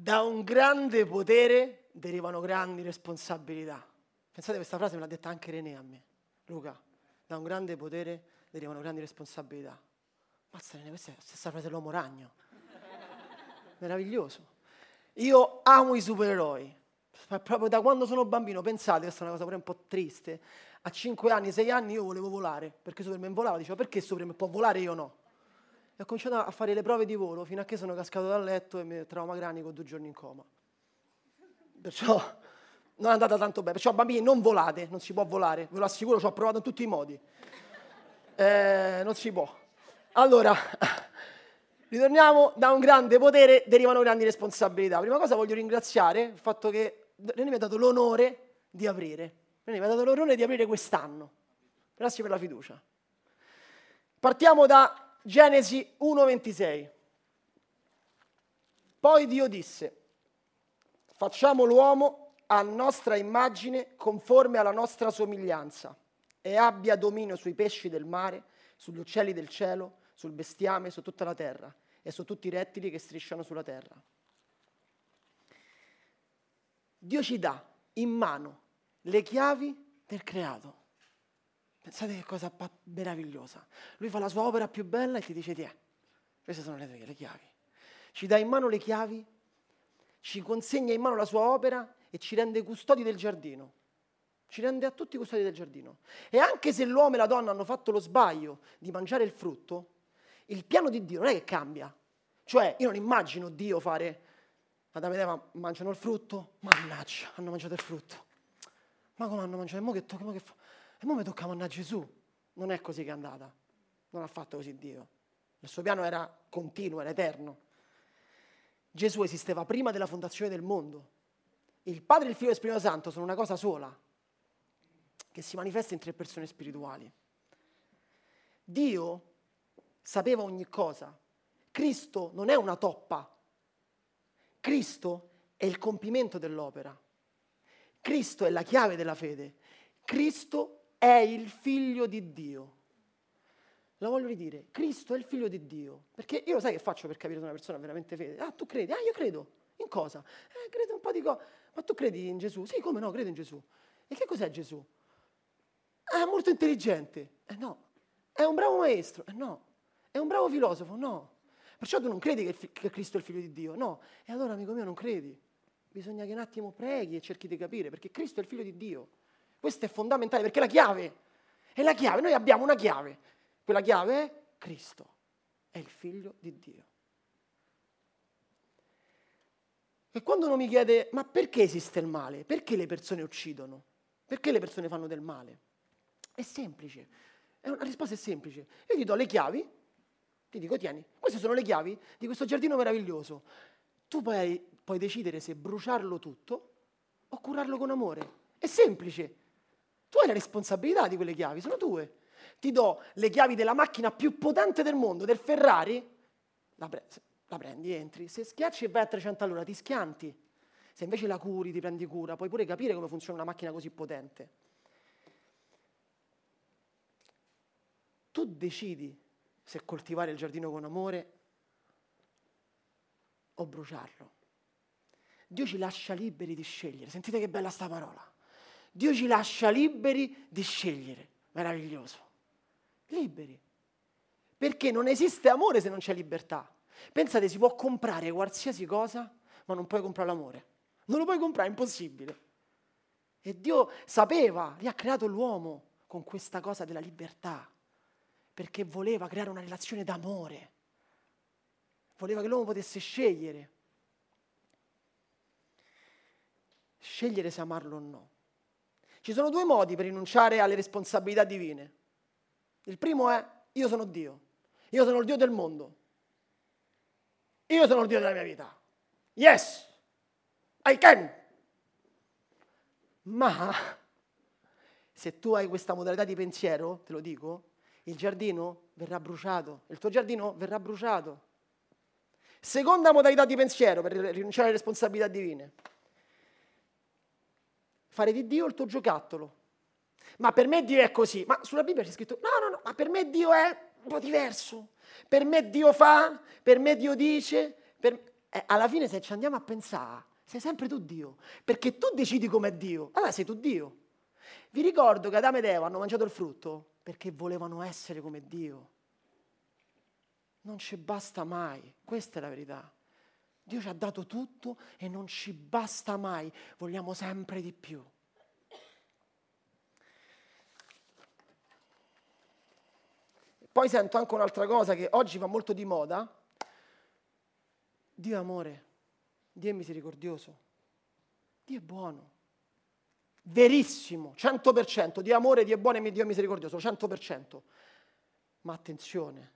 Da un grande potere derivano grandi responsabilità. Pensate, questa frase me l'ha detta anche René a me. Luca, da un grande potere derivano grandi responsabilità. Mazza René, questa è la stessa frase dell'uomo ragno. Meraviglioso. Io amo i supereroi. Proprio da quando sono bambino, pensate, questa è una cosa pure un po' triste. A 5 anni, 6 anni io volevo volare, perché Superman volava, dicevo perché Superman può volare e io no? E ho cominciato a fare le prove di volo fino a che sono cascato dal letto e mi trauma cranico due giorni in coma. Perciò non è andata tanto bene. Perciò bambini non volate, non si può volare, ve lo assicuro, ci ho provato in tutti i modi. Eh, non si può. Allora, ritorniamo, da un grande potere derivano grandi responsabilità. Prima cosa voglio ringraziare il fatto che René mi ha dato l'onore di aprire. René mi ha dato l'onore di aprire quest'anno. Grazie per la fiducia. Partiamo da Genesi 1:26. Poi Dio disse, facciamo l'uomo a nostra immagine conforme alla nostra somiglianza e abbia dominio sui pesci del mare, sugli uccelli del cielo, sul bestiame, su tutta la terra e su tutti i rettili che strisciano sulla terra. Dio ci dà in mano le chiavi del creato. Pensate che cosa meravigliosa. Lui fa la sua opera più bella e ti dice, ti è, queste sono le, le chiavi. Ci dà in mano le chiavi, ci consegna in mano la sua opera e ci rende custodi del giardino. Ci rende a tutti custodi del giardino. E anche se l'uomo e la donna hanno fatto lo sbaglio di mangiare il frutto, il piano di Dio non è che cambia. Cioè, io non immagino Dio fare, Adamo ed Eva mangiano il frutto, mannaggia, hanno mangiato il frutto. Ma come hanno mangiato? Mo che, to- mo che fa? E ora mi tocca mandare Gesù. Non è così che è andata. Non ha fatto così Dio. Il suo piano era continuo, era eterno. Gesù esisteva prima della fondazione del mondo. Il Padre, il Figlio e il Spirito Santo sono una cosa sola, che si manifesta in tre persone spirituali. Dio sapeva ogni cosa. Cristo non è una toppa. Cristo è il compimento dell'opera. Cristo è la chiave della fede. Cristo è il figlio di Dio. La voglio ridire, Cristo è il figlio di Dio. Perché io lo sai che faccio per capire se una persona veramente fede? Ah, tu credi? Ah, io credo. In cosa? Eh, credo un po' di cose. Ma tu credi in Gesù? Sì, come no, credo in Gesù. E che cos'è Gesù? Ah, è molto intelligente. Eh no. È un bravo maestro. Eh no. È un bravo filosofo. No. Perciò tu non credi che, fi- che Cristo è il figlio di Dio? No. E allora, amico mio, non credi. Bisogna che un attimo preghi e cerchi di capire, perché Cristo è il figlio di Dio. Questo è fondamentale perché è la chiave è la chiave. Noi abbiamo una chiave. Quella chiave è Cristo, è il figlio di Dio. E quando uno mi chiede, ma perché esiste il male? Perché le persone uccidono? Perché le persone fanno del male? È semplice, una risposta è semplice. Io ti do le chiavi, ti dico, tieni, queste sono le chiavi di questo giardino meraviglioso. Tu puoi, puoi decidere se bruciarlo tutto o curarlo con amore. È semplice. Tu hai la responsabilità di quelle chiavi, sono tue. Ti do le chiavi della macchina più potente del mondo, del Ferrari, la, pre- la prendi, entri. Se schiacci e vai a 300 all'ora, ti schianti. Se invece la curi, ti prendi cura, puoi pure capire come funziona una macchina così potente. Tu decidi se coltivare il giardino con amore o bruciarlo. Dio ci lascia liberi di scegliere. Sentite che bella sta parola. Dio ci lascia liberi di scegliere. Meraviglioso. Liberi. Perché non esiste amore se non c'è libertà. Pensate, si può comprare qualsiasi cosa, ma non puoi comprare l'amore. Non lo puoi comprare, è impossibile. E Dio sapeva, gli ha creato l'uomo con questa cosa della libertà, perché voleva creare una relazione d'amore. Voleva che l'uomo potesse scegliere. Scegliere se amarlo o no. Ci sono due modi per rinunciare alle responsabilità divine. Il primo è io sono Dio, io sono il Dio del mondo, io sono il Dio della mia vita. Yes, I can. Ma se tu hai questa modalità di pensiero, te lo dico, il giardino verrà bruciato, il tuo giardino verrà bruciato. Seconda modalità di pensiero per rinunciare alle responsabilità divine fare di Dio il tuo giocattolo. Ma per me Dio è così. Ma sulla Bibbia c'è scritto, no, no, no, ma per me Dio è un po' diverso. Per me Dio fa, per me Dio dice. Per... eh, alla fine se ci andiamo a pensare, sei sempre tu Dio, perché tu decidi com'è Dio, allora sei tu Dio. Vi ricordo che Adamo ed Eva hanno mangiato il frutto perché volevano essere come Dio. Non ci basta mai, questa è la verità. Dio ci ha dato tutto e non ci basta mai, vogliamo sempre di più. Poi sento anche un'altra cosa che oggi va molto di moda. Dio è amore, Dio è misericordioso, Dio è buono. Verissimo, 100%, Dio è amore, Dio è buono e Dio è misericordioso, 100%. Ma attenzione,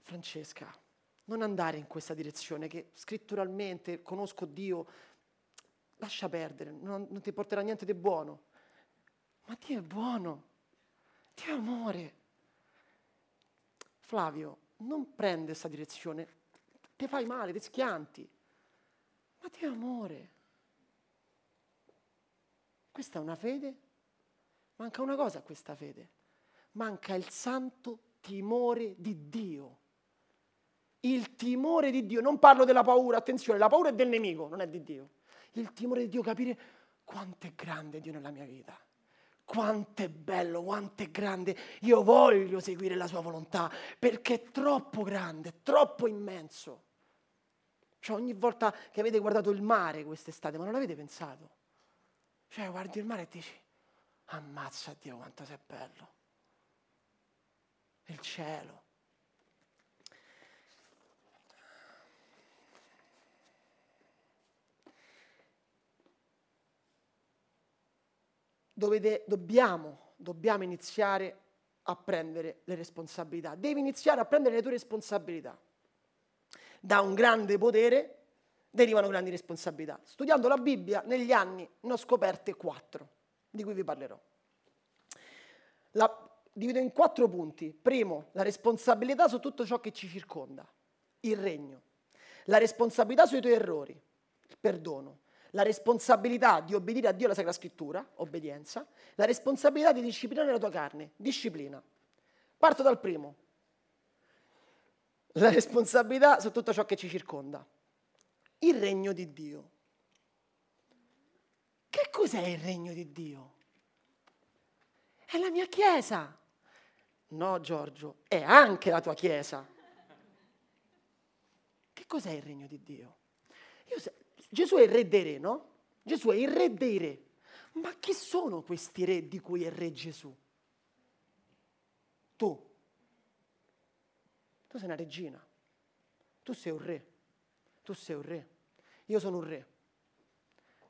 Francesca, non andare in questa direzione che scritturalmente conosco Dio, lascia perdere, non, non ti porterà niente di buono. Ma Dio è buono, Dio è amore. Flavio, non prende questa direzione, ti fai male, ti schianti, ma Dio è amore. Questa è una fede, manca una cosa a questa fede, manca il santo timore di Dio il timore di Dio. Non parlo della paura, attenzione, la paura è del nemico, non è di Dio. Il timore di Dio, capire quanto è grande Dio nella mia vita. Quanto è bello, quanto è grande. Io voglio seguire la sua volontà perché è troppo grande, troppo immenso. Cioè ogni volta che avete guardato il mare quest'estate, ma non l'avete pensato? Cioè guardi il mare e dici, ammazza Dio quanto sei bello. Il cielo, dove dobbiamo, dobbiamo iniziare a prendere le responsabilità. Devi iniziare a prendere le tue responsabilità. Da un grande potere derivano grandi responsabilità. Studiando la Bibbia negli anni ne ho scoperte quattro, di cui vi parlerò. La divido in quattro punti. Primo, la responsabilità su tutto ciò che ci circonda, il regno. La responsabilità sui tuoi errori, il perdono la responsabilità di obbedire a Dio alla Sacra Scrittura, obbedienza, la responsabilità di disciplinare la tua carne, disciplina. Parto dal primo. La responsabilità su tutto ciò che ci circonda. Il regno di Dio. Che cos'è il regno di Dio? È la mia chiesa. No, Giorgio, è anche la tua chiesa. Che cos'è il regno di Dio? Io, Gesù è il re dei re, no? Gesù è il re dei re. Ma chi sono questi re di cui è re Gesù? Tu. Tu sei una regina. Tu sei un re. Tu sei un re. Io sono un re.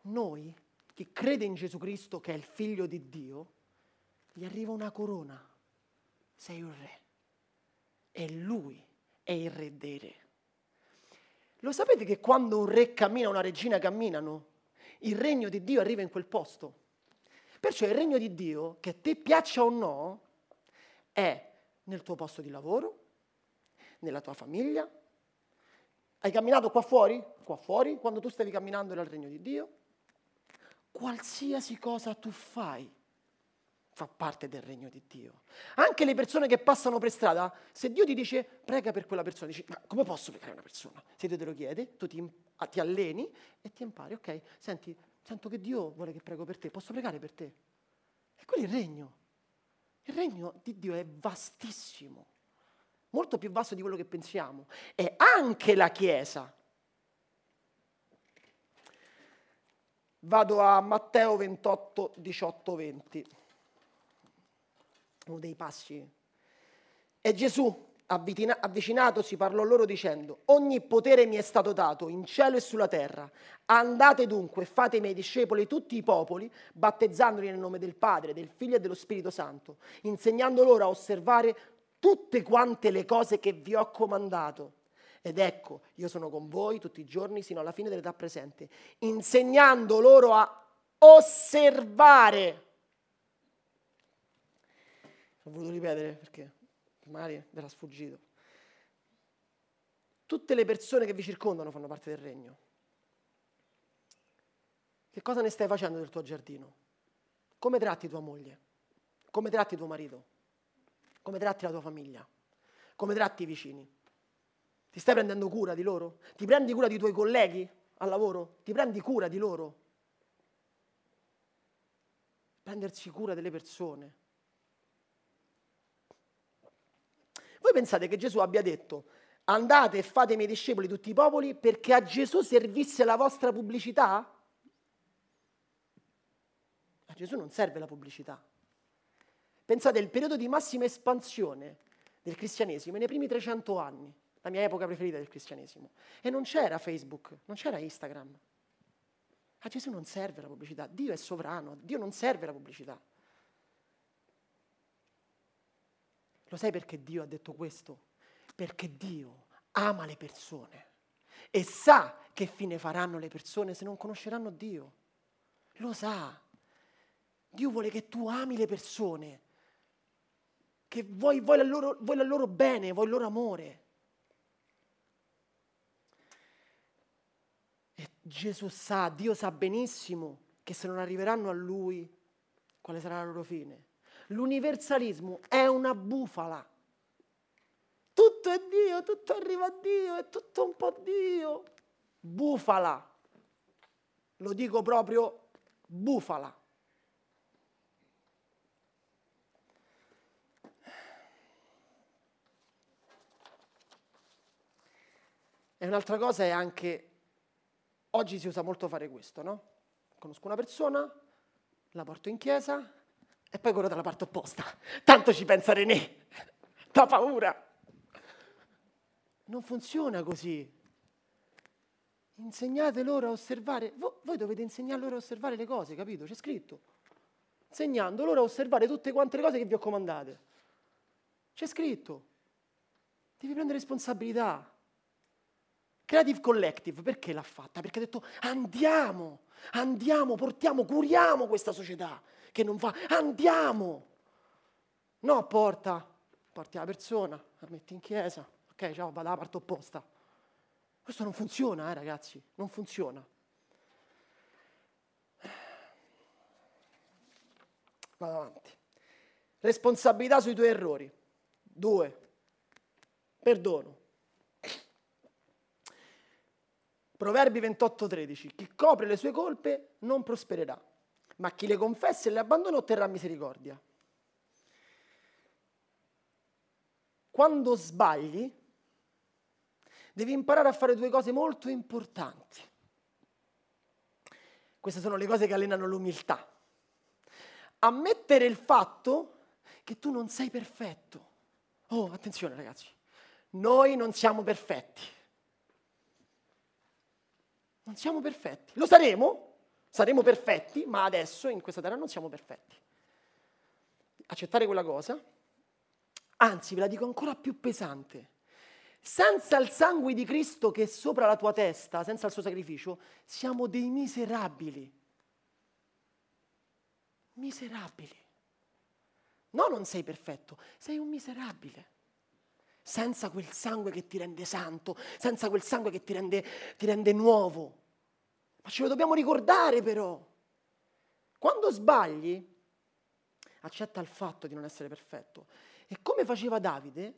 Noi, chi crede in Gesù Cristo, che è il figlio di Dio, gli arriva una corona. Sei un re. E lui è il re dei re. Lo sapete che quando un re cammina, una regina camminano, il regno di Dio arriva in quel posto? Perciò il regno di Dio, che te piaccia o no, è nel tuo posto di lavoro, nella tua famiglia. Hai camminato qua fuori? Qua fuori, quando tu stavi camminando era il regno di Dio. Qualsiasi cosa tu fai fa parte del regno di Dio. Anche le persone che passano per strada, se Dio ti dice prega per quella persona, dici ma come posso pregare una persona? Se Dio te lo chiede, tu ti, ti alleni e ti impari, ok, senti, sento che Dio vuole che prego per te, posso pregare per te? E quello è il regno. Il regno di Dio è vastissimo, molto più vasto di quello che pensiamo. E anche la Chiesa. Vado a Matteo 28, 18, 20 uno dei passi. E Gesù, avvicinatosi, parlò loro dicendo, ogni potere mi è stato dato in cielo e sulla terra. Andate dunque e fate i miei discepoli tutti i popoli, battezzandoli nel nome del Padre, del Figlio e dello Spirito Santo, insegnando loro a osservare tutte quante le cose che vi ho comandato. Ed ecco, io sono con voi tutti i giorni sino alla fine dell'età presente, insegnando loro a osservare L'ho voluto ripetere perché magari ve l'ha sfuggito. Tutte le persone che vi circondano fanno parte del regno. Che cosa ne stai facendo del tuo giardino? Come tratti tua moglie? Come tratti tuo marito? Come tratti la tua famiglia? Come tratti i vicini? Ti stai prendendo cura di loro? Ti prendi cura dei tuoi colleghi al lavoro? Ti prendi cura di loro? Prendersi cura delle persone. Pensate che Gesù abbia detto andate e fate i miei discepoli tutti i popoli perché a Gesù servisse la vostra pubblicità? A Gesù non serve la pubblicità. Pensate, il periodo di massima espansione del cristianesimo nei primi 300 anni, la mia epoca preferita del cristianesimo, e non c'era Facebook, non c'era Instagram. A Gesù non serve la pubblicità, Dio è sovrano, Dio non serve la pubblicità. Lo sai perché Dio ha detto questo? Perché Dio ama le persone e sa che fine faranno le persone se non conosceranno Dio. Lo sa. Dio vuole che tu ami le persone, che vuoi, vuoi, il loro, vuoi il loro bene, vuoi il loro amore. E Gesù sa, Dio sa benissimo che se non arriveranno a Lui, quale sarà la loro fine? L'universalismo è una bufala. Tutto è Dio, tutto arriva a Dio, è tutto un po' Dio. Bufala. Lo dico proprio bufala. E un'altra cosa è anche, oggi si usa molto fare questo, no? Conosco una persona, la porto in chiesa, e poi corro dalla parte opposta. Tanto ci pensa René, da paura. Non funziona così. Insegnate loro a osservare, voi dovete insegnare loro a osservare le cose, capito? C'è scritto. Insegnando loro a osservare tutte quante le cose che vi ho comandate. C'è scritto. Devi prendere responsabilità. Creative Collective perché l'ha fatta? Perché ha detto andiamo, andiamo, portiamo, curiamo questa società che non va, andiamo. No, porta, porti la persona, la metti in chiesa, ok, ciao, vado alla parte opposta. Questo non funziona, eh, ragazzi, non funziona. Vado avanti. Responsabilità sui tuoi errori. Due. Perdono. Proverbi 28:13. Chi copre le sue colpe non prospererà ma chi le confessa e le abbandona otterrà misericordia. Quando sbagli, devi imparare a fare due cose molto importanti. Queste sono le cose che allenano l'umiltà. Ammettere il fatto che tu non sei perfetto. Oh, attenzione ragazzi, noi non siamo perfetti. Non siamo perfetti. Lo saremo, Saremo perfetti, ma adesso in questa terra non siamo perfetti. Accettare quella cosa, anzi ve la dico ancora più pesante. Senza il sangue di Cristo che è sopra la tua testa, senza il suo sacrificio, siamo dei miserabili. Miserabili. No, non sei perfetto, sei un miserabile. Senza quel sangue che ti rende santo, senza quel sangue che ti rende, ti rende nuovo. Ma ce lo dobbiamo ricordare però. Quando sbagli, accetta il fatto di non essere perfetto. E come faceva Davide,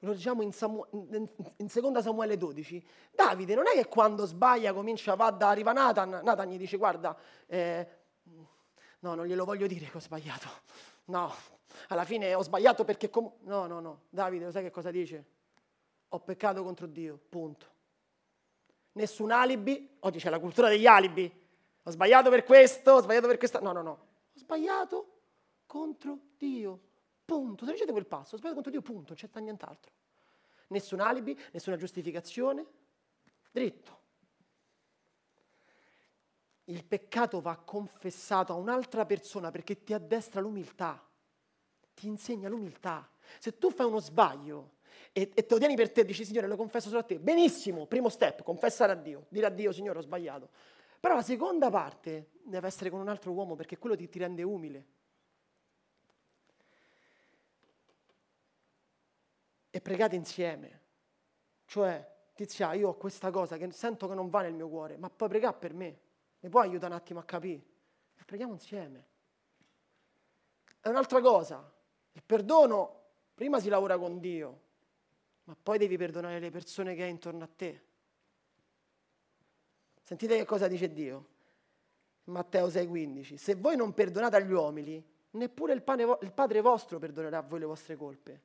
lo leggiamo in, Samu- in, in 2 Samuele 12, Davide non è che quando sbaglia comincia, va da, arriva Nathan, Nathan gli dice guarda, eh, no, non glielo voglio dire che ho sbagliato, no, alla fine ho sbagliato perché... Com- no, no, no, Davide lo sai che cosa dice? Ho peccato contro Dio, punto nessun alibi. Oggi c'è la cultura degli alibi. Ho sbagliato per questo, ho sbagliato per questo. No, no, no. Ho sbagliato contro Dio. Punto. Se leggete quel passo, ho sbagliato contro Dio, punto. Non c'è nient'altro. Nessun alibi, nessuna giustificazione. Dritto. Il peccato va confessato a un'altra persona perché ti addestra l'umiltà, ti insegna l'umiltà. Se tu fai uno sbaglio, e, e te lo tieni per te dici Signore lo confesso solo a te, benissimo, primo step, confessare a Dio, dire a Dio Signore ho sbagliato. Però la seconda parte deve essere con un altro uomo perché quello ti, ti rende umile. E pregate insieme. Cioè, Tizia, io ho questa cosa che sento che non va nel mio cuore, ma puoi pregare per me. Mi puoi aiutare un attimo a capire? E preghiamo insieme. È un'altra cosa. Il perdono, prima si lavora con Dio, ma poi devi perdonare le persone che hai intorno a te. Sentite che cosa dice Dio. Matteo 6,15. Se voi non perdonate agli uomini, neppure il, pane, il Padre vostro perdonerà a voi le vostre colpe.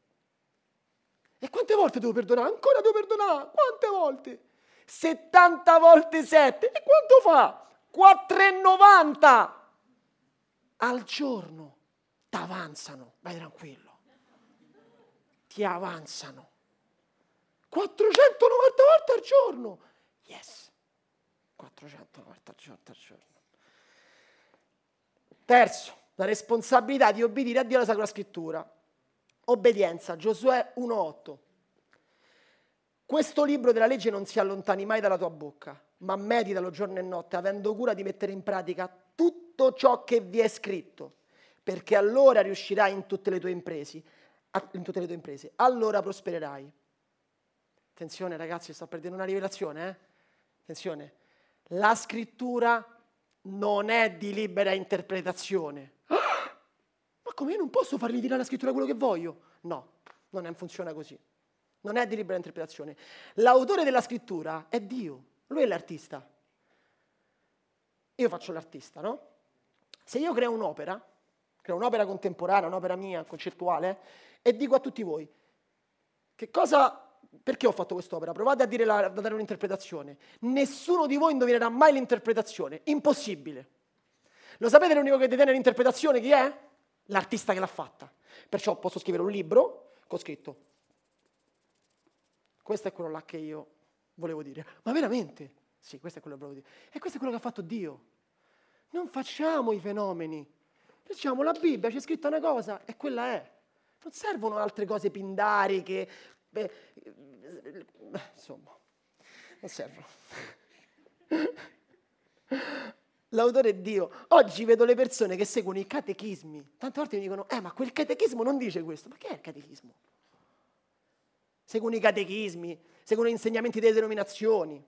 E quante volte devo perdonare? Ancora devo perdonare? Quante volte? 70 volte 7. E quanto fa? 4,90 al giorno. T'avanzano, vai tranquillo. Ti avanzano. 490 volte al giorno. Yes. 490 volte al giorno. Terzo, la responsabilità di obbedire a Dio alla Sacra Scrittura. Obbedienza, Giosuè 1.8. Questo libro della legge non si allontani mai dalla tua bocca, ma meditalo giorno e notte, avendo cura di mettere in pratica tutto ciò che vi è scritto, perché allora riuscirai in tutte le tue imprese, in tutte le tue imprese. allora prospererai. Attenzione ragazzi, sto perdendo una rivelazione, eh? Attenzione, la scrittura non è di libera interpretazione. Ma come io non posso fargli dire alla scrittura quello che voglio? No, non funziona così. Non è di libera interpretazione. L'autore della scrittura è Dio, lui è l'artista. Io faccio l'artista, no? Se io creo un'opera, creo un'opera contemporanea, un'opera mia, concettuale, e dico a tutti voi, che cosa perché ho fatto quest'opera? Provate a, la, a dare un'interpretazione. Nessuno di voi indovinerà mai l'interpretazione. Impossibile. Lo sapete l'unico che detiene l'interpretazione chi è? L'artista che l'ha fatta. Perciò posso scrivere un libro con scritto. Questo è quello là che io volevo dire. Ma veramente? Sì, questo è quello che volevo dire. E questo è quello che ha fatto Dio. Non facciamo i fenomeni. Diciamo la Bibbia, c'è scritta una cosa e quella è. Non servono altre cose pindariche, Beh, insomma, non servono. L'autore è Dio. Oggi vedo le persone che seguono i catechismi. Tante volte mi dicono, eh, ma quel catechismo non dice questo. Ma che è il catechismo? Seguono i catechismi, seguono gli insegnamenti delle denominazioni.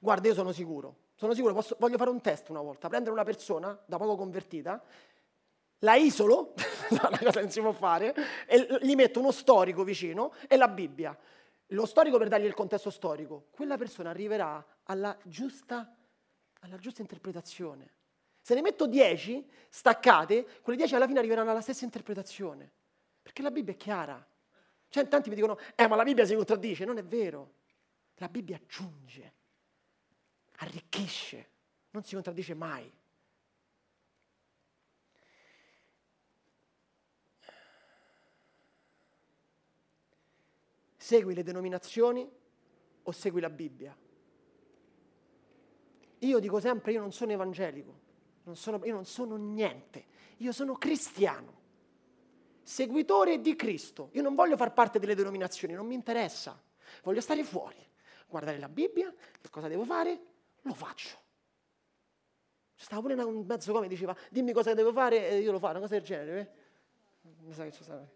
Guarda, io sono sicuro, sono sicuro, posso, voglio fare un test una volta, prendere una persona da poco convertita la isolo, una cosa non si può fare, e gli metto uno storico vicino e la Bibbia. Lo storico per dargli il contesto storico. Quella persona arriverà alla giusta, alla giusta interpretazione. Se ne metto dieci staccate, quelle dieci alla fine arriveranno alla stessa interpretazione. Perché la Bibbia è chiara. Cioè, tanti mi dicono, eh, ma la Bibbia si contraddice. Non è vero. La Bibbia aggiunge, arricchisce, non si contraddice mai. Segui le denominazioni o segui la Bibbia? Io dico sempre, io non sono evangelico, non sono, io non sono niente, io sono cristiano, seguitore di Cristo. Io non voglio far parte delle denominazioni, non mi interessa, voglio stare fuori, guardare la Bibbia, che cosa devo fare, lo faccio. Stava pure un mezzo come diceva, dimmi cosa devo fare e io lo faccio, una cosa del genere. Eh? Mi sa che ci sta.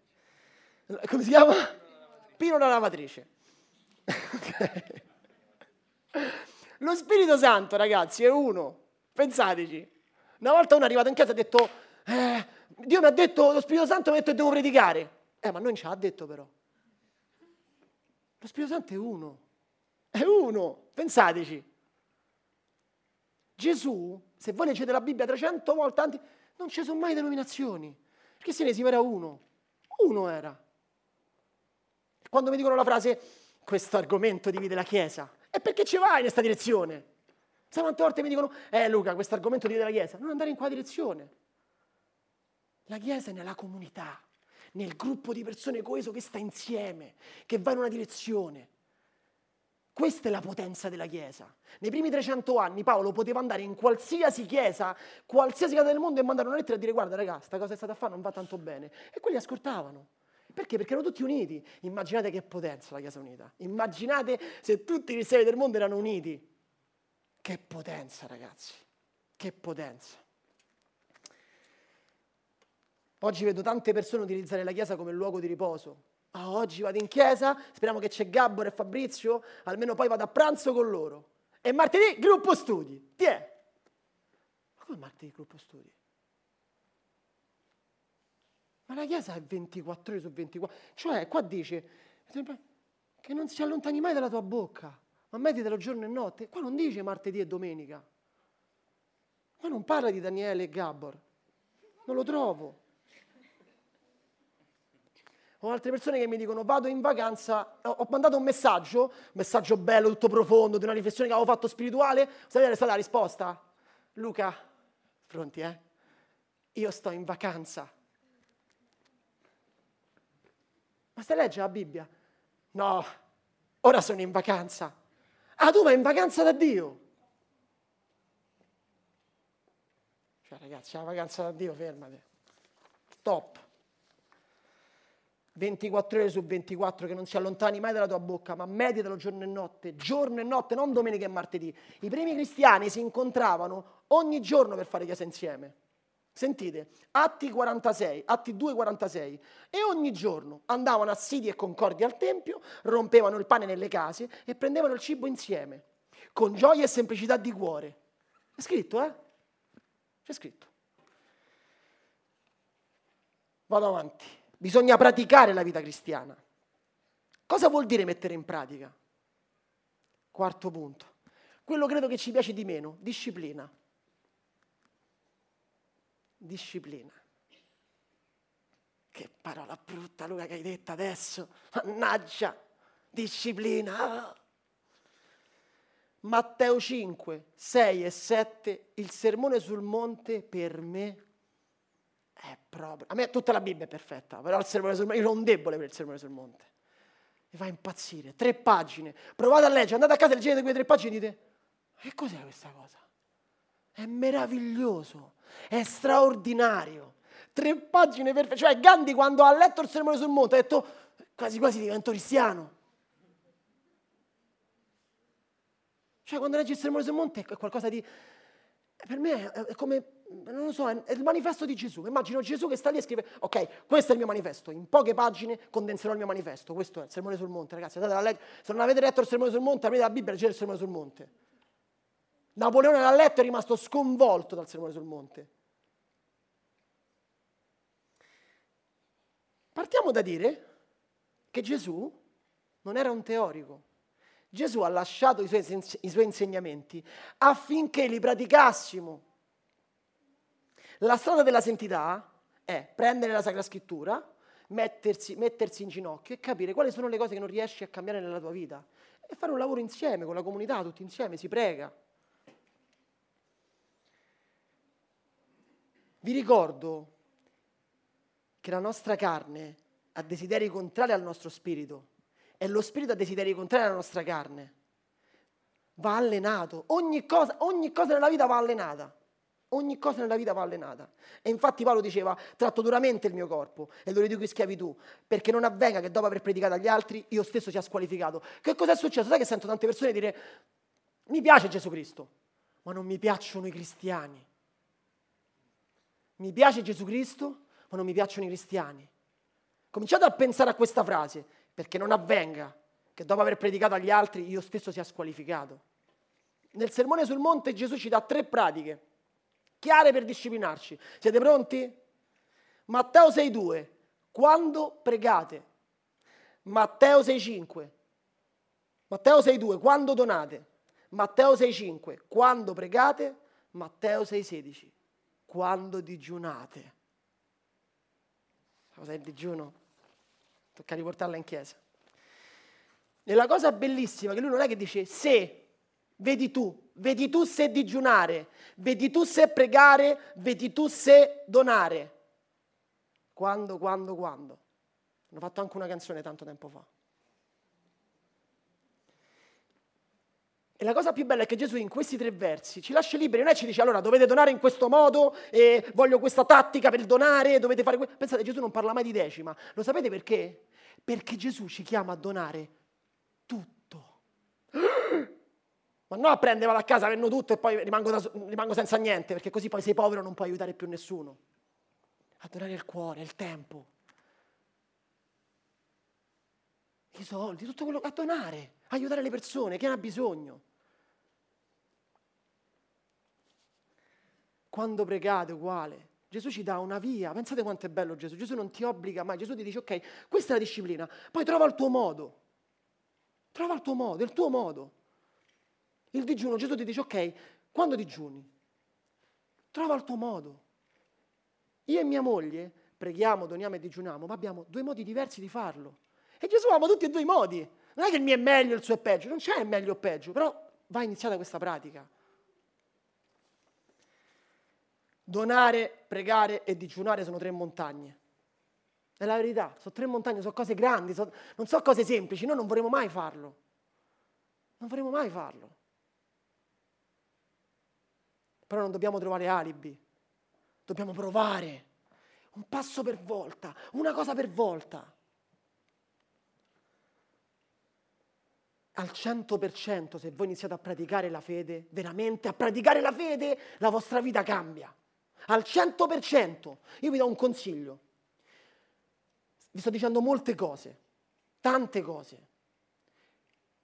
Come si chiama? Pino la lavatrice. Lo Spirito Santo, ragazzi, è uno. Pensateci. Una volta uno è arrivato in casa e ha detto, eh, Dio mi ha detto, lo Spirito Santo mi ha detto che devo predicare. Eh, ma non ce l'ha detto però. Lo Spirito Santo è uno. È uno. Pensateci. Gesù, se voi leggete la Bibbia 300 volte, non ci sono mai denominazioni. Perché se ne si era uno. Uno era. Quando mi dicono la frase, questo argomento divide la Chiesa, è perché ci vai in questa direzione. Sai quante volte mi dicono, eh Luca, questo argomento divide la Chiesa? Non andare in quella direzione. La Chiesa è nella comunità, nel gruppo di persone coeso che sta insieme, che va in una direzione. Questa è la potenza della Chiesa. Nei primi 300 anni Paolo poteva andare in qualsiasi chiesa, qualsiasi casa del mondo e mandare una lettera e dire guarda ragazzi, questa cosa è stata fatta non va tanto bene. E quelli ascoltavano. Perché? Perché erano tutti uniti. Immaginate che potenza la Chiesa unita. Immaginate se tutti i cristiani del mondo erano uniti. Che potenza, ragazzi. Che potenza. Oggi vedo tante persone utilizzare la Chiesa come luogo di riposo. Ah, oggi vado in chiesa, speriamo che c'è Gabbor e Fabrizio, almeno poi vado a pranzo con loro. E martedì gruppo studi. Ti è? Ma come martedì gruppo studi? Ma la Chiesa è 24 ore su 24. Cioè, qua dice, Che non si allontani mai dalla tua bocca, ma meditalo giorno e notte. Qua non dice martedì e domenica. Qua non parla di Daniele e Gabor. Non lo trovo. Ho altre persone che mi dicono vado in vacanza, ho mandato un messaggio, un messaggio bello, tutto profondo, di una riflessione che avevo fatto spirituale. Sapete qual è stata la risposta? Luca, pronti eh? Io sto in vacanza. Ma stai leggendo la Bibbia? No, ora sono in vacanza. Ah, tu vai in vacanza da Dio. Cioè, ragazzi, la vacanza da Dio, fermate. Stop. 24 ore su 24 che non si allontani mai dalla tua bocca, ma meditalo giorno e notte, giorno e notte, non domenica e martedì. I primi cristiani si incontravano ogni giorno per fare chiesa insieme. Sentite, Atti 46, Atti 2,46. E ogni giorno andavano a Sidi e Concordi al Tempio, rompevano il pane nelle case e prendevano il cibo insieme, con gioia e semplicità di cuore. È scritto, eh? C'è scritto. Vado avanti. Bisogna praticare la vita cristiana. Cosa vuol dire mettere in pratica? Quarto punto. Quello credo che ci piace di meno, disciplina disciplina. Che parola brutta, Luca, che hai detto adesso. Mannaggia, disciplina. Matteo 5, 6 e 7, il sermone sul monte per me è proprio... A me tutta la Bibbia è perfetta, però il sermone sul monte, io sono un debole per il sermone sul monte. Mi fa impazzire. Tre pagine. Provate a leggere, andate a casa e leggete quelle tre pagine e dite, che cos'è questa cosa? È meraviglioso, è straordinario. Tre pagine perfette. Cioè Gandhi quando ha letto il sermone sul monte ha detto quasi quasi divento cristiano. Cioè quando leggi il sermone sul monte è qualcosa di... Per me è come, non lo so, è il manifesto di Gesù. Immagino Gesù che sta lì e scrive, ok, questo è il mio manifesto, in poche pagine condenserò il mio manifesto. Questo è il sermone sul monte, ragazzi. Se non avete letto il sermone sul monte, aprite la Bibbia e leggete il sermone sul monte. Napoleone l'ha letto e è rimasto sconvolto dal sermone sul monte. Partiamo da dire che Gesù non era un teorico. Gesù ha lasciato i suoi, i suoi insegnamenti affinché li praticassimo. La strada della santità è prendere la Sacra Scrittura, mettersi, mettersi in ginocchio e capire quali sono le cose che non riesci a cambiare nella tua vita e fare un lavoro insieme, con la comunità, tutti insieme, si prega. Vi ricordo che la nostra carne ha desideri contrari al nostro spirito e lo spirito ha desideri contrari alla nostra carne. Va allenato. Ogni cosa, ogni cosa nella vita va allenata. Ogni cosa nella vita va allenata. E infatti Paolo diceva, tratto duramente il mio corpo e lo riduco in schiavitù, perché non avvenga che dopo aver predicato agli altri io stesso sia squalificato. Che cosa è successo? Sai che sento tante persone dire, mi piace Gesù Cristo, ma non mi piacciono i cristiani. Mi piace Gesù Cristo, ma non mi piacciono i cristiani. Cominciate a pensare a questa frase, perché non avvenga che dopo aver predicato agli altri io stesso sia squalificato. Nel sermone sul monte Gesù ci dà tre pratiche, chiare per disciplinarci. Siete pronti? Matteo 6,2, quando pregate. Matteo 6,5. Matteo 6,2, quando donate. Matteo 6,5, quando pregate. Matteo 6,16 quando digiunate. Cosa è il digiuno? Tocca riportarla in chiesa. E la cosa bellissima è che lui non è che dice se, vedi tu, vedi tu se digiunare, vedi tu se pregare, vedi tu se donare. Quando, quando, quando. Hanno fatto anche una canzone tanto tempo fa. E la cosa più bella è che Gesù in questi tre versi ci lascia liberi, non è ci dice allora dovete donare in questo modo, e voglio questa tattica per donare, dovete fare questo. Pensate, Gesù non parla mai di decima. Lo sapete perché? Perché Gesù ci chiama a donare tutto. Ma no a prendere, vado a casa, prendo tutto e poi rimango, da, rimango senza niente, perché così poi sei povero e non puoi aiutare più nessuno. A donare il cuore, il tempo, i soldi, tutto quello a donare aiutare le persone, chi ha bisogno. Quando pregate uguale, Gesù ci dà una via. Pensate quanto è bello Gesù. Gesù non ti obbliga mai. Gesù ti dice, ok, questa è la disciplina. Poi trova il tuo modo. Trova il tuo modo, il tuo modo. Il digiuno, Gesù ti dice, ok, quando digiuni? Trova il tuo modo. Io e mia moglie preghiamo, doniamo e digiuniamo, ma abbiamo due modi diversi di farlo. E Gesù ama tutti e due i modi. Non è che il mio è meglio il suo è peggio, non c'è meglio o peggio, però va iniziata questa pratica. Donare, pregare e digiunare sono tre montagne. È la verità, sono tre montagne, sono cose grandi, sono, non sono cose semplici, noi non vorremmo mai farlo. Non vorremmo mai farlo. Però non dobbiamo trovare alibi, dobbiamo provare, un passo per volta, una cosa per volta. Al 100% se voi iniziate a praticare la fede, veramente a praticare la fede, la vostra vita cambia. Al 100%. Io vi do un consiglio. Vi sto dicendo molte cose, tante cose.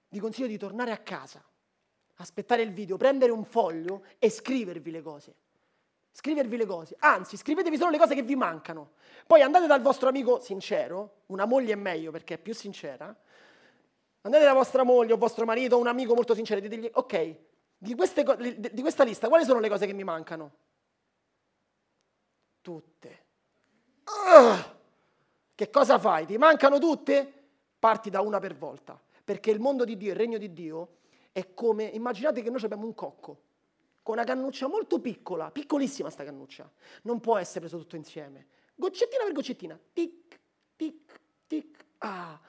Vi consiglio di tornare a casa, aspettare il video, prendere un foglio e scrivervi le cose. Scrivervi le cose, anzi scrivetevi solo le cose che vi mancano. Poi andate dal vostro amico sincero, una moglie è meglio perché è più sincera, andate da vostra moglie o vostro marito o un amico molto sincero e ditegli, ok, di, queste, di questa lista quali sono le cose che mi mancano? Tutte. Ah! Che cosa fai? Ti mancano tutte? Parti da una per volta, perché il mondo di Dio, il regno di Dio, è come, immaginate che noi abbiamo un cocco, con una cannuccia molto piccola, piccolissima sta cannuccia, non può essere preso tutto insieme, goccettina per goccettina, tic, tic, tic, ah.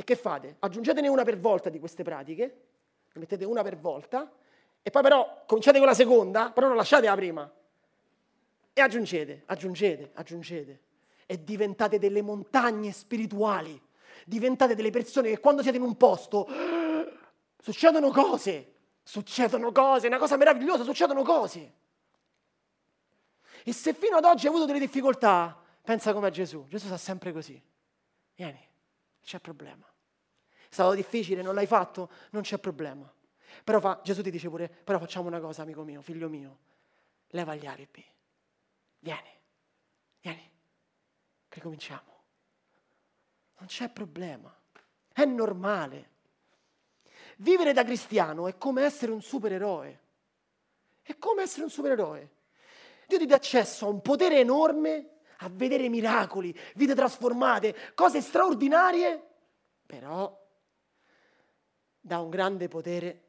E che fate? Aggiungetene una per volta di queste pratiche, ne mettete una per volta, e poi però cominciate con la seconda, però non lasciate la prima. E aggiungete, aggiungete, aggiungete e diventate delle montagne spirituali. Diventate delle persone che quando siete in un posto succedono cose, succedono cose, è una cosa meravigliosa, succedono cose. E se fino ad oggi hai avuto delle difficoltà, pensa come a Gesù. Gesù sa sempre così. Vieni, c'è problema. È stato difficile, non l'hai fatto? Non c'è problema. Però fa, Gesù ti dice pure, però facciamo una cosa, amico mio, figlio mio, leva gli alibi. Vieni, vieni ricominciamo. Non c'è problema, è normale. Vivere da cristiano è come essere un supereroe. È come essere un supereroe. Dio ti dà accesso a un potere enorme, a vedere miracoli, vite trasformate, cose straordinarie, però da un grande potere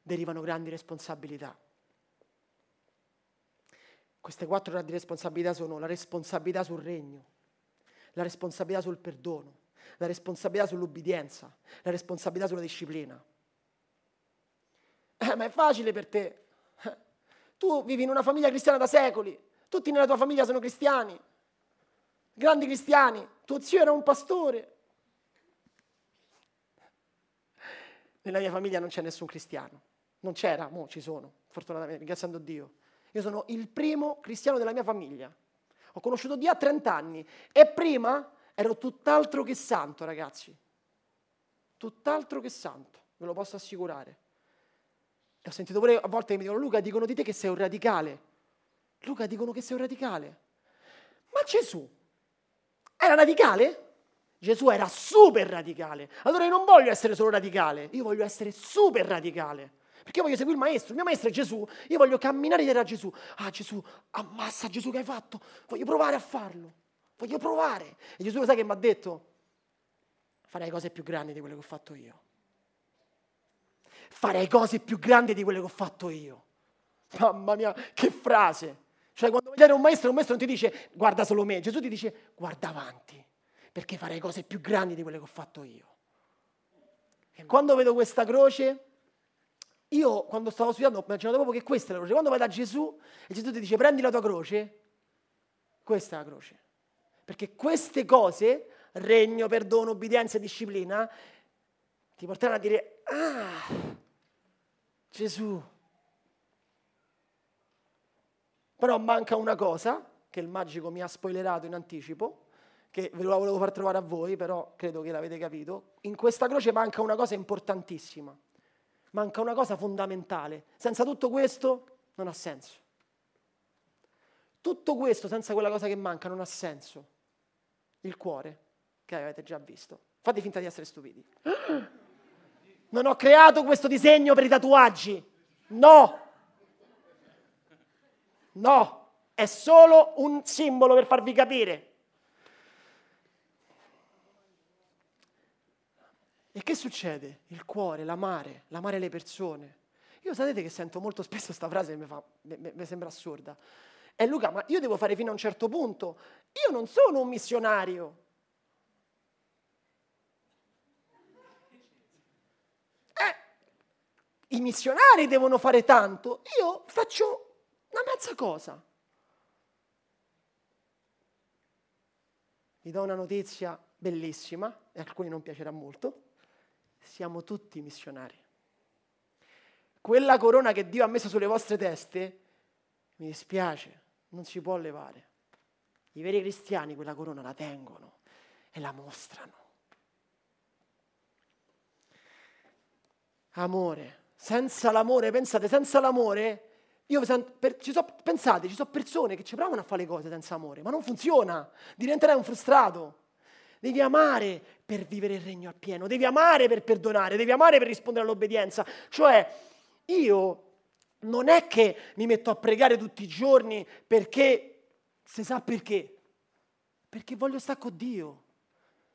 derivano grandi responsabilità. Queste quattro grandi responsabilità sono la responsabilità sul regno, la responsabilità sul perdono, la responsabilità sull'ubbidienza, la responsabilità sulla disciplina. Eh, ma è facile per te. Tu vivi in una famiglia cristiana da secoli, tutti nella tua famiglia sono cristiani, grandi cristiani, tuo zio era un pastore. Nella mia famiglia non c'è nessun cristiano, non c'era, mo ci sono, fortunatamente, ringraziando Dio. Io sono il primo cristiano della mia famiglia. Ho conosciuto Dio a 30 anni e prima ero tutt'altro che santo, ragazzi. Tutt'altro che santo, ve lo posso assicurare. E ho sentito pure a volte che mi dicono, Luca, dicono di te che sei un radicale. Luca, dicono che sei un radicale. Ma Gesù era radicale? Gesù era super radicale. Allora io non voglio essere solo radicale, io voglio essere super radicale. Perché io voglio seguire il maestro, il mio maestro è Gesù, io voglio camminare dietro a Gesù. Ah Gesù, ammassa Gesù che hai fatto, voglio provare a farlo, voglio provare. E Gesù sai che mi ha detto? Farei cose più grandi di quelle che ho fatto io. Farei cose più grandi di quelle che ho fatto io. Mamma mia, che frase! Cioè quando vedi un maestro, un maestro non ti dice guarda solo me, Gesù ti dice guarda avanti, perché farei cose più grandi di quelle che ho fatto io. E quando vedo questa croce, io quando stavo studiando ho immaginato proprio che questa è la croce. Quando vai da Gesù e Gesù ti dice prendi la tua croce, questa è la croce. Perché queste cose, regno, perdono, obbedienza e disciplina, ti porteranno a dire, ah, Gesù. Però manca una cosa, che il magico mi ha spoilerato in anticipo, che ve la volevo far trovare a voi, però credo che l'avete capito. In questa croce manca una cosa importantissima manca una cosa fondamentale. Senza tutto questo non ha senso. Tutto questo senza quella cosa che manca non ha senso. Il cuore, che avete già visto. Fate finta di essere stupidi. Non ho creato questo disegno per i tatuaggi. No. No, è solo un simbolo per farvi capire. E che succede? Il cuore, l'amare, l'amare le persone. Io sapete che sento molto spesso questa frase che mi, sembra assurda. E Luca, ma io devo fare fino a un certo punto. Io non sono un missionario. Eh, I missionari devono fare tanto. Io faccio una mezza cosa. Vi do una notizia bellissima, e a alcuni non piacerà molto siamo tutti missionari. Quella corona che Dio ha messo sulle vostre teste, mi dispiace, non si può levare. I veri cristiani quella corona la tengono e la mostrano. Amore. Senza l'amore, pensate, senza l'amore, io per, ci so, pensate, ci sono persone che ci provano a fare le cose senza amore, ma non funziona, diventerai un frustrato. Devi amare per vivere il regno appieno, devi amare per perdonare, devi amare per rispondere all'obbedienza. Cioè, io non è che mi metto a pregare tutti i giorni perché, si sa perché, perché voglio stare con Dio.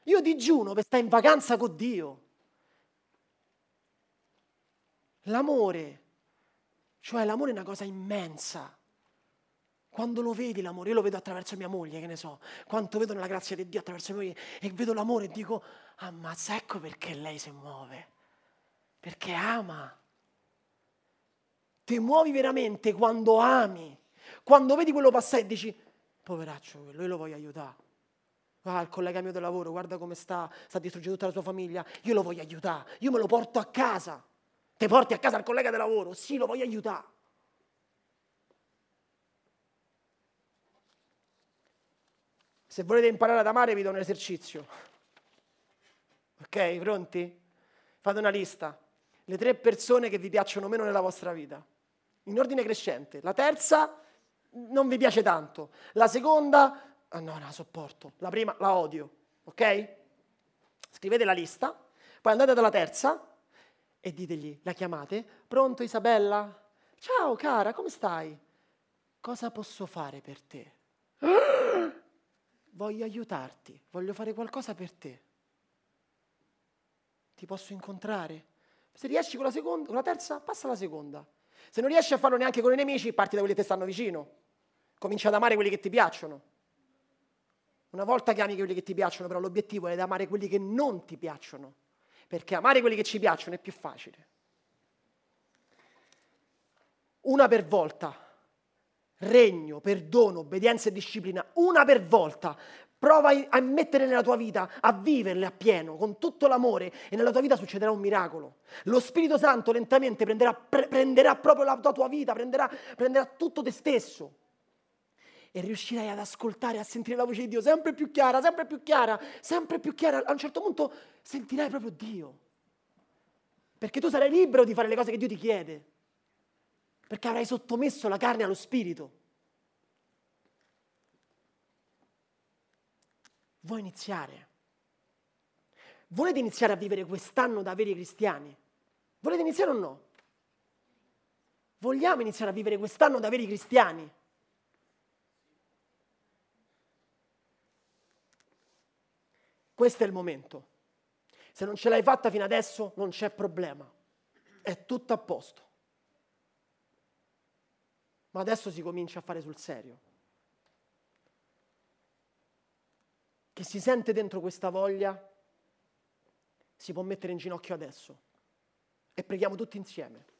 Io digiuno per stare in vacanza con Dio. L'amore, cioè l'amore è una cosa immensa. Quando lo vedi l'amore, io lo vedo attraverso mia moglie, che ne so, quanto vedo nella grazia di Dio attraverso mia moglie e vedo l'amore e dico, ammazza, ecco perché lei si muove, perché ama. Ti muovi veramente quando ami, quando vedi quello passare e dici, poveraccio quello, io lo voglio aiutare. Ah, il collega mio del lavoro, guarda come sta, sta distruggendo tutta la sua famiglia, io lo voglio aiutare, io me lo porto a casa. Ti porti a casa il collega del lavoro? Sì, lo voglio aiutare. Se volete imparare ad amare vi do un esercizio. Ok, pronti? Fate una lista. Le tre persone che vi piacciono meno nella vostra vita. In ordine crescente. La terza non vi piace tanto. La seconda, ah no, la sopporto. La prima la odio. Ok? Scrivete la lista, poi andate dalla terza e ditegli, la chiamate, pronto Isabella? Ciao cara, come stai? Cosa posso fare per te? voglio aiutarti, voglio fare qualcosa per te. Ti posso incontrare? Se riesci con la, seconda, con la terza, passa alla seconda. Se non riesci a farlo neanche con i nemici, parti da quelli che ti stanno vicino. Comincia ad amare quelli che ti piacciono. Una volta che ami quelli che ti piacciono, però l'obiettivo è di amare quelli che non ti piacciono. Perché amare quelli che ci piacciono è più facile. Una per volta regno, perdono, obbedienza e disciplina, una per volta. Prova a mettere nella tua vita, a viverle appieno, con tutto l'amore e nella tua vita succederà un miracolo. Lo Spirito Santo lentamente prenderà, pre- prenderà proprio la tua vita, prenderà, prenderà tutto te stesso. E riuscirai ad ascoltare, a sentire la voce di Dio sempre più chiara, sempre più chiara, sempre più chiara. A un certo punto sentirai proprio Dio. Perché tu sarai libero di fare le cose che Dio ti chiede perché avrai sottomesso la carne allo spirito. Vuoi iniziare? Volete iniziare a vivere quest'anno da veri cristiani? Volete iniziare o no? Vogliamo iniziare a vivere quest'anno da veri cristiani? Questo è il momento. Se non ce l'hai fatta fino adesso non c'è problema. È tutto a posto ma adesso si comincia a fare sul serio. Che si sente dentro questa voglia, si può mettere in ginocchio adesso e preghiamo tutti insieme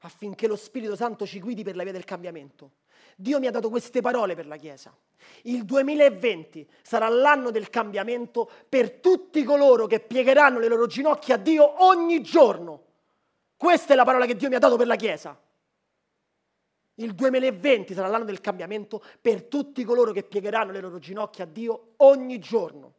affinché lo Spirito Santo ci guidi per la via del cambiamento. Dio mi ha dato queste parole per la Chiesa. Il 2020 sarà l'anno del cambiamento per tutti coloro che piegheranno le loro ginocchia a Dio ogni giorno. Questa è la parola che Dio mi ha dato per la Chiesa. Il 2020 sarà l'anno del cambiamento per tutti coloro che piegheranno le loro ginocchia a Dio ogni giorno.